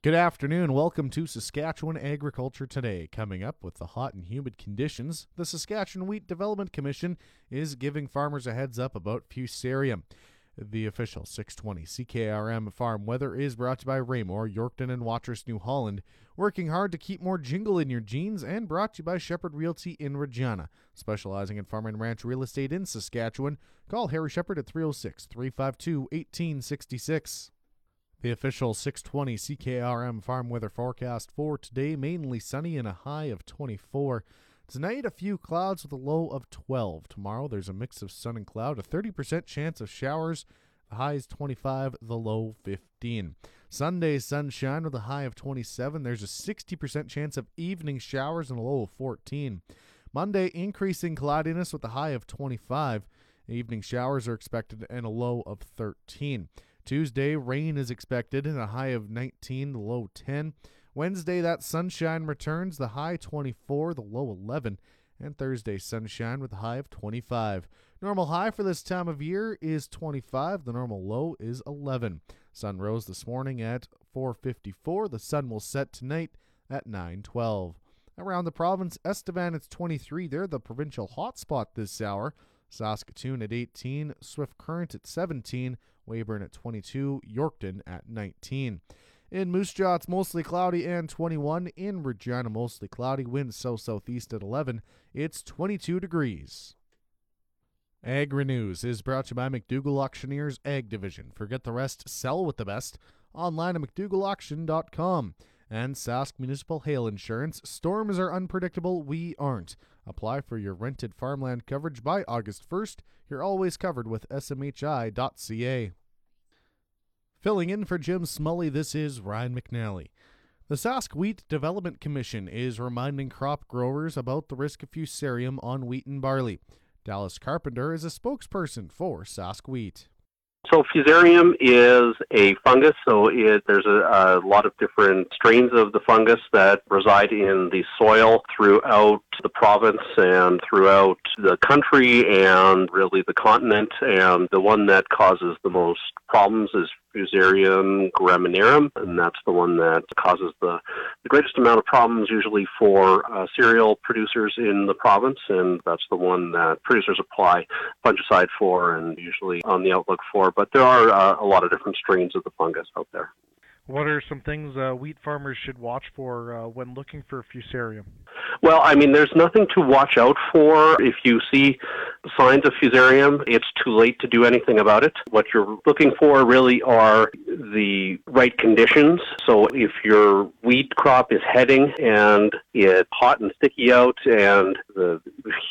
Good afternoon. Welcome to Saskatchewan Agriculture Today. Coming up with the hot and humid conditions, the Saskatchewan Wheat Development Commission is giving farmers a heads up about fusarium. The official 620 CKRM farm weather is brought to you by Raymore, Yorkton, and Watrous, New Holland. Working hard to keep more jingle in your jeans and brought to you by Shepherd Realty in Regina. Specializing in farm and ranch real estate in Saskatchewan. Call Harry Shepherd at 306 352 1866. The official 620 CKRM farm weather forecast for today mainly sunny and a high of 24. Tonight, a few clouds with a low of 12. Tomorrow, there's a mix of sun and cloud, a 30% chance of showers. The high is 25, the low 15. Sunday, sunshine with a high of 27. There's a 60% chance of evening showers and a low of 14. Monday, increasing cloudiness with a high of 25. Evening showers are expected and a low of 13. Tuesday, rain is expected and a high of 19, the low 10. Wednesday, that sunshine returns, the high 24, the low 11. And Thursday, sunshine with a high of 25. Normal high for this time of year is 25. The normal low is 11. Sun rose this morning at 4:54. The sun will set tonight at 9:12. Around the province, Estevan it's 23. They're the provincial hotspot this hour. Saskatoon at 18, Swift Current at 17, Weyburn at 22, Yorkton at 19. In Moose Jaw, it's mostly cloudy and 21. In Regina, mostly cloudy. Winds south southeast at 11. It's 22 degrees. Agri News is brought to you by McDougall Auctioneers Ag Division. Forget the rest, sell with the best. Online at McDougallAuction.com. And Sask Municipal Hail Insurance. Storms are unpredictable, we aren't. Apply for your rented farmland coverage by August 1st. You're always covered with smhi.ca. Filling in for Jim Smully, this is Ryan McNally. The Sask Wheat Development Commission is reminding crop growers about the risk of fusarium on wheat and barley. Dallas Carpenter is a spokesperson for Sask Wheat. So fusarium is a fungus. So it, there's a, a, lot of different strains of the fungus that reside in the soil throughout the province and throughout the country and really the continent. And the one that causes the most problems is Fusarium graminearum, and that's the one that causes the, the greatest amount of problems usually for uh, cereal producers in the province, and that's the one that producers apply fungicide for and usually on the outlook for. But there are uh, a lot of different strains of the fungus out there. What are some things uh, wheat farmers should watch for uh, when looking for fusarium? Well, I mean, there's nothing to watch out for. If you see signs of fusarium, it's too late to do anything about it. What you're looking for really are the right conditions. So if your wheat crop is heading and it's hot and sticky out and the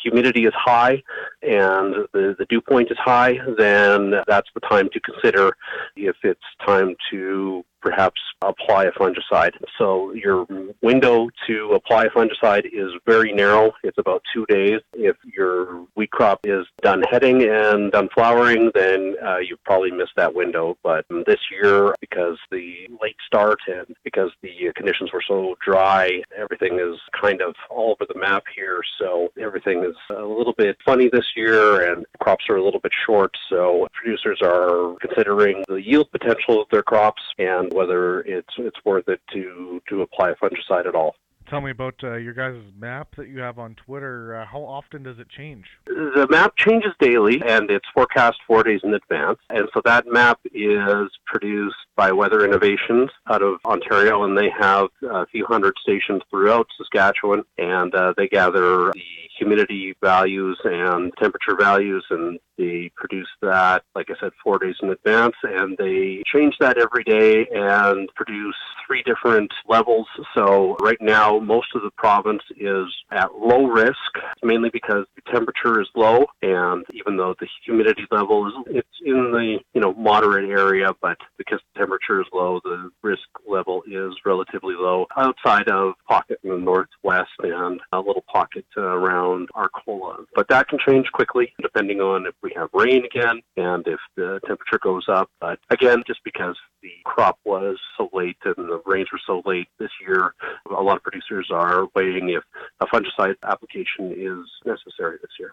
humidity is high and the, the dew point is high, then that's the time to consider if it's time to perhaps apply a fungicide. So your window to apply a fungicide is very narrow. It's about two days. If your wheat crop is done heading and done flowering, then uh, you've probably missed that window. But this year, because the late start and because the conditions were so dry, everything is kind of all over the map here. So everything is a little bit funny this year and crops are a little bit short. So producers are considering the yield potential of their crops and whether it's it's worth it to to apply a fungicide at all. Tell me about uh, your guys' map that you have on Twitter. Uh, how often does it change? The map changes daily, and it's forecast four days in advance. And so that map is produced by Weather Innovations out of Ontario, and they have a few hundred stations throughout Saskatchewan, and uh, they gather the humidity values and temperature values, and they produce that, like I said, four days in advance, and they change that every day and produce three different levels. So right now, most of the province is at low risk, mainly because the temperature is low, and even though the humidity level is it's in the you know moderate area, but because the temperature is low, the risk level is relatively low outside of pocket in the northwest and a little pocket around Arcola. But that can change quickly depending on if we have rain again and if the temperature goes up. But again, just because the crop was so late and the rains were so late this year, a lot of producers are waiting if a fungicide application is necessary this year.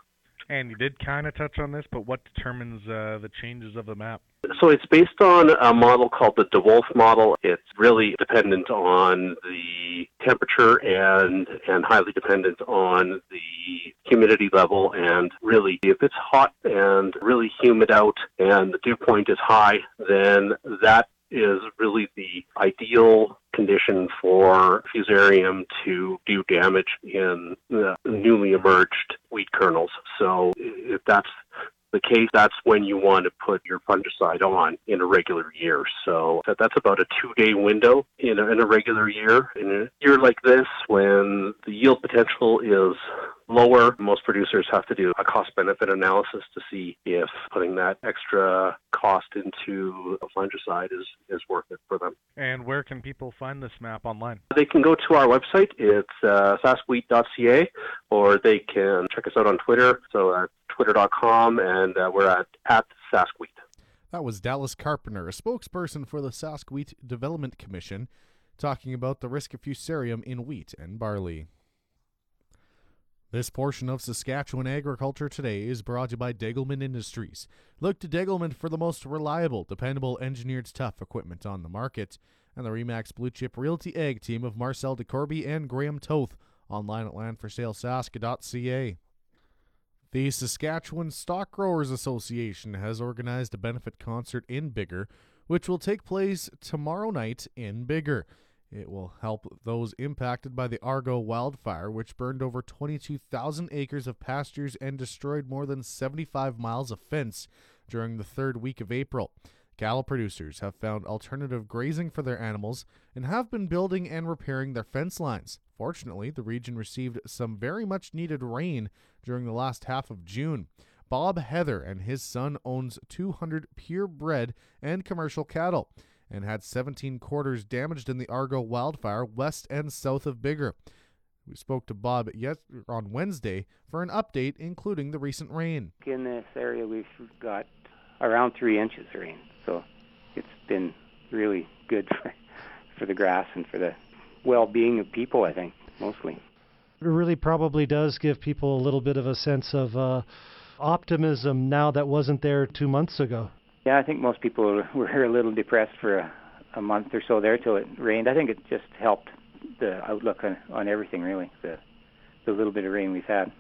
And you did kind of touch on this, but what determines uh, the changes of the map? So it's based on a model called the DeWolf model. It's really dependent on the temperature and and highly dependent on the humidity level. And really, if it's hot and really humid out and the dew point is high, then that is really the ideal condition for fusarium to do damage in the newly emerged wheat kernels. So if that's the case, that's when you want to put your fungicide on in a regular year. So that's about a two day window in a, in a regular year. In a year like this, when the yield potential is lower, most producers have to do a cost benefit analysis to see if putting that extra cost into a fungicide is, is worth it for them. And where can people find this map online? They can go to our website. It's uh, saskwheat.ca, or they can check us out on Twitter. So at twitter.com, and uh, we're at, at saskwheat. That was Dallas Carpenter, a spokesperson for the Sask Wheat Development Commission, talking about the risk of fusarium in wheat and barley. This portion of Saskatchewan Agriculture Today is brought to you by Degelman Industries. Look to Degelman for the most reliable, dependable, engineered tough equipment on the market. And the Remax Blue Chip Realty Egg team of Marcel DeCorby and Graham Toth online at landforsalesask.ca. The Saskatchewan Stock Growers Association has organized a benefit concert in Biggar, which will take place tomorrow night in Biggar. It will help those impacted by the Argo wildfire, which burned over 22,000 acres of pastures and destroyed more than 75 miles of fence during the third week of April. Cattle producers have found alternative grazing for their animals and have been building and repairing their fence lines. Fortunately, the region received some very much needed rain during the last half of June. Bob Heather and his son owns 200 purebred and commercial cattle and had 17 quarters damaged in the Argo wildfire west and south of Biggar. We spoke to Bob yet on Wednesday for an update, including the recent rain. In this area, we've got around three inches of rain, so it's been really good for, for the grass and for the well-being of people. I think mostly. It really probably does give people a little bit of a sense of uh, optimism now that wasn't there two months ago. Yeah, I think most people were a little depressed for a, a month or so there till it rained. I think it just helped the outlook on, on everything, really, the, the little bit of rain we've had.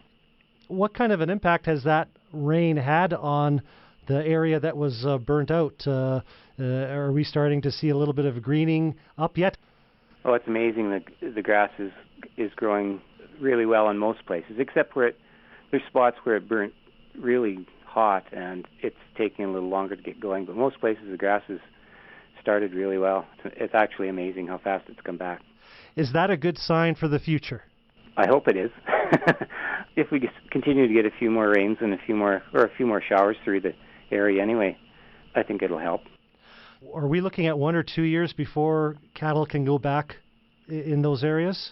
What kind of an impact has that rain had on the area that was uh, burnt out? Uh, uh, are we starting to see a little bit of greening up yet? Oh, it's amazing. The the grass is is growing really well in most places, except where it, there's spots where it burnt really hot and it's taking a little longer to get going. But most places the grass has started really well. It's actually amazing how fast it's come back. Is that a good sign for the future? I hope it is. if we continue to get a few more rains and a few more or a few more showers through the area anyway, I think it'll help. Are we looking at one or two years before cattle can go back in those areas?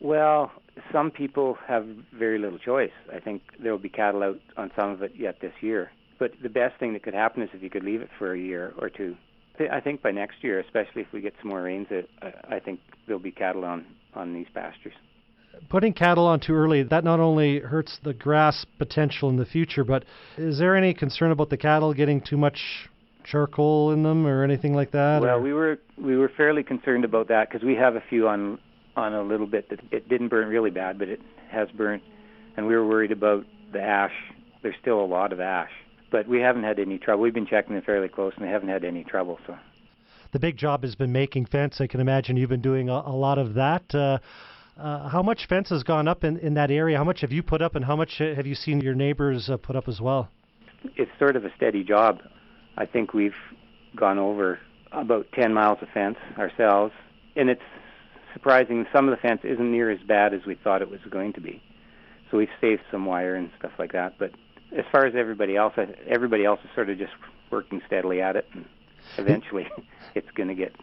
Well, some people have very little choice. I think there will be cattle out on some of it yet this year. But the best thing that could happen is if you could leave it for a year or two. I think by next year, especially if we get some more rains, I think there'll be cattle on on these pastures. Putting cattle on too early that not only hurts the grass potential in the future, but is there any concern about the cattle getting too much charcoal in them or anything like that? Well, or? we were we were fairly concerned about that because we have a few on on a little bit that it didn't burn really bad, but it has burnt, and we were worried about the ash. There's still a lot of ash, but we haven't had any trouble. We've been checking it fairly close, and they haven't had any trouble. So, the big job has been making fence. I can imagine you've been doing a, a lot of that. Uh, Uh, how much fence has gone up in, in that area? How much have you put up, and how much uh, have you seen your neighbors uh, put up as well? It's sort of a steady job. I think we've gone over about 10 miles of fence ourselves, and it's surprising. Some of the fence isn't near as bad as we thought it was going to be. So we've saved some wire and stuff like that. But as far as everybody else, everybody else is sort of just working steadily at it, and eventually it's going to get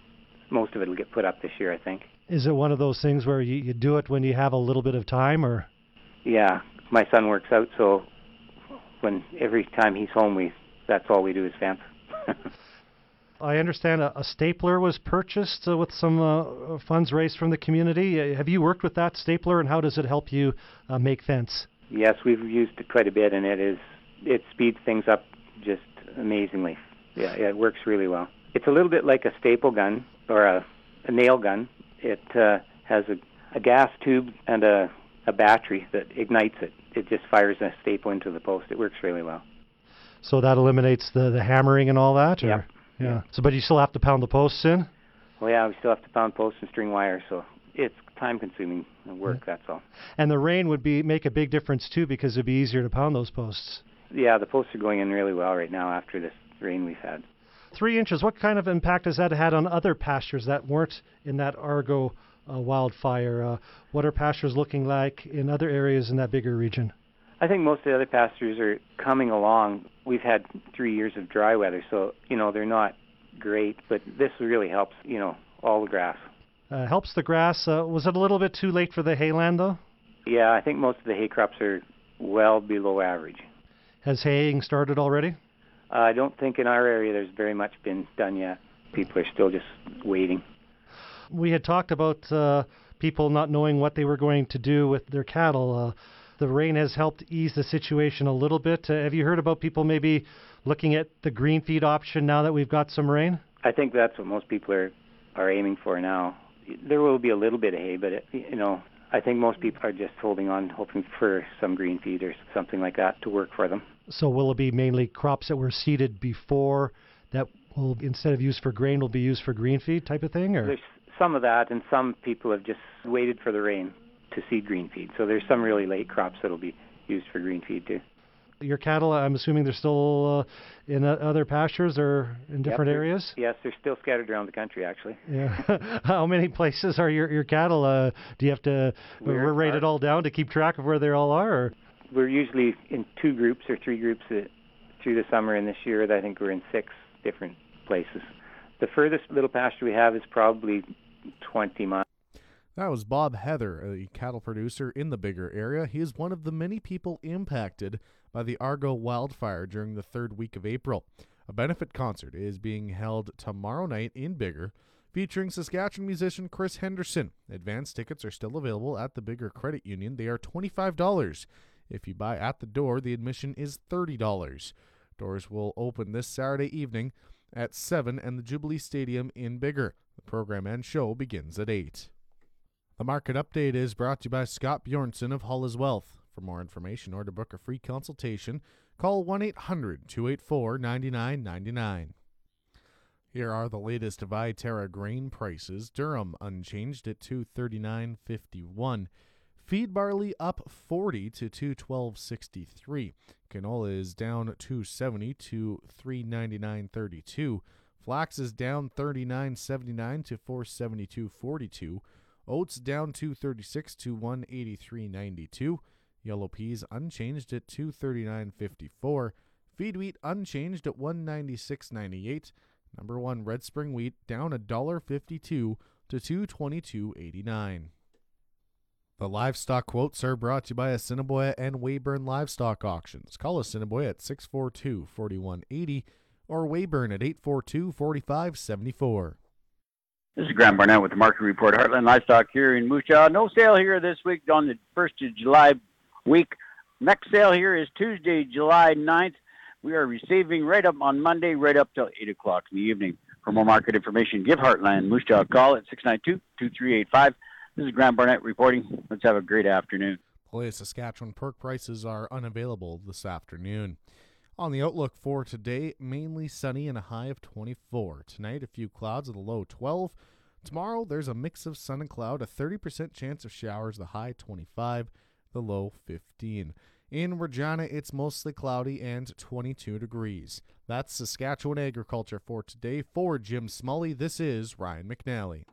most of it will get put up this year, I think. Is it one of those things where you, you do it when you have a little bit of time, or? Yeah, my son works out, so when every time he's home, we that's all we do is fence. I understand a, a, stapler was purchased uh, with some uh, funds raised from the community. Uh, have you worked with that stapler, and how does it help you uh, make fence? Yes, we've used it quite a bit, and it is it speeds things up just amazingly. Yeah, yeah, it works really well. It's a little bit like a staple gun or a, a nail gun. It uh, has a, a gas tube and a, a battery that ignites it. It just fires a staple into the post. It works really well. So that eliminates the, the hammering and all that? Or? Yep. Yeah. So, but you still have to pound the posts in? Well, yeah, we still have to pound posts and string wire, so it's time-consuming work. Yeah. That's all. And the rain would be make a big difference too, because it'd be easier to pound those posts. Yeah, the posts are going in really well right now after this rain we've had. Three inches. What kind of impact has that had on other pastures that weren't in that Argo uh, wildfire? Uh, what are pastures looking like in other areas in that Biggar region? I think most of the other pastures are coming along. We've had three years of dry weather, so you know they're not great, but this really helps. You know, all the grass. Uh, helps the grass. Uh, was it a little bit too late for the hayland though? Yeah, I think most of the hay crops are well below average. Has haying started already? Uh, I don't think in our area there's very much been done yet. People are still just waiting. We had talked about uh, people not knowing what they were going to do with their cattle. The rain has helped ease the situation a little bit. Uh, have you heard about people maybe looking at the green feed option now that we've got some rain? I think that's what most people are are aiming for now. There will be a little bit of hay, but it, you know, I think most people are just holding on, hoping for some green feed or something like that to work for them. So will it be mainly crops that were seeded before that will instead of used for grain will be used for green feed type of thing, or? There's some of that, and some people have just waited for the rain to seed green feed. So there's some really late crops that'll be used for green feed too. Your cattle, I'm assuming they're still uh, in uh, other pastures or in different yep, areas. Yes, they're still scattered around the country, actually. Yeah. How many places are your your cattle? Uh, do you have to we're, rate it all down to keep track of where they all are? Or? We're usually in two groups or three groups through the summer, and this year I think we're in six different places. The furthest little pasture we have is probably 20 miles. That was Bob Heather, a cattle producer in the Biggar area. He is one of the many people impacted by the Argo wildfire during the third week of April. A benefit concert is being held tomorrow night in Biggar, featuring Saskatchewan musician Chris Henderson. Advance tickets are still available at the Biggar Credit Union. They are $25. If you buy at the door, the admission is $30. Doors will open this Saturday evening at 7 and the Jubilee Stadium in Biggar. The program and show begins at 8. The market update is brought to you by Scott Bjornson of Hull Wealth. For more information or to book a free consultation, call 1 800 284 9999. Here are the latest Viterra grain prices. Durum unchanged at 239.51. Feed barley up 40 to 212.63. Canola is down 270 to 399.32. Flax is down 39.79 to 472.42. Oats down 236 to 183.92. Yellow peas unchanged at 239.54. Feed wheat unchanged at 196.98. Number 1 red spring wheat down $1.52 to 222.89. The livestock quotes are brought to you by Assiniboia and Weyburn Livestock Auctions. Call Assiniboia at 642 4180 or Weyburn at 842 4574. This is Graham Barnett with the Market Report. Heartland Livestock here in Moose Jaw. No sale here this week on the 1st of July week. Next sale here is Tuesday, July 9th. We are receiving right up on Monday, right up till 8 o'clock in the evening. For more market information, give Heartland Moose Jaw a call at 692-2385. This is Graham Barnett reporting. Let's have a great afternoon. Play Saskatchewan pork prices are unavailable this afternoon. On the outlook for today, mainly sunny and a high of 24. Tonight, a few clouds at a low 12. Tomorrow, there's a mix of sun and cloud, a 30% chance of showers, the high 25, the low 15. In Regina, it's mostly cloudy and 22 degrees. That's Saskatchewan agriculture for today. For Jim Smully, this is Ryan McNally.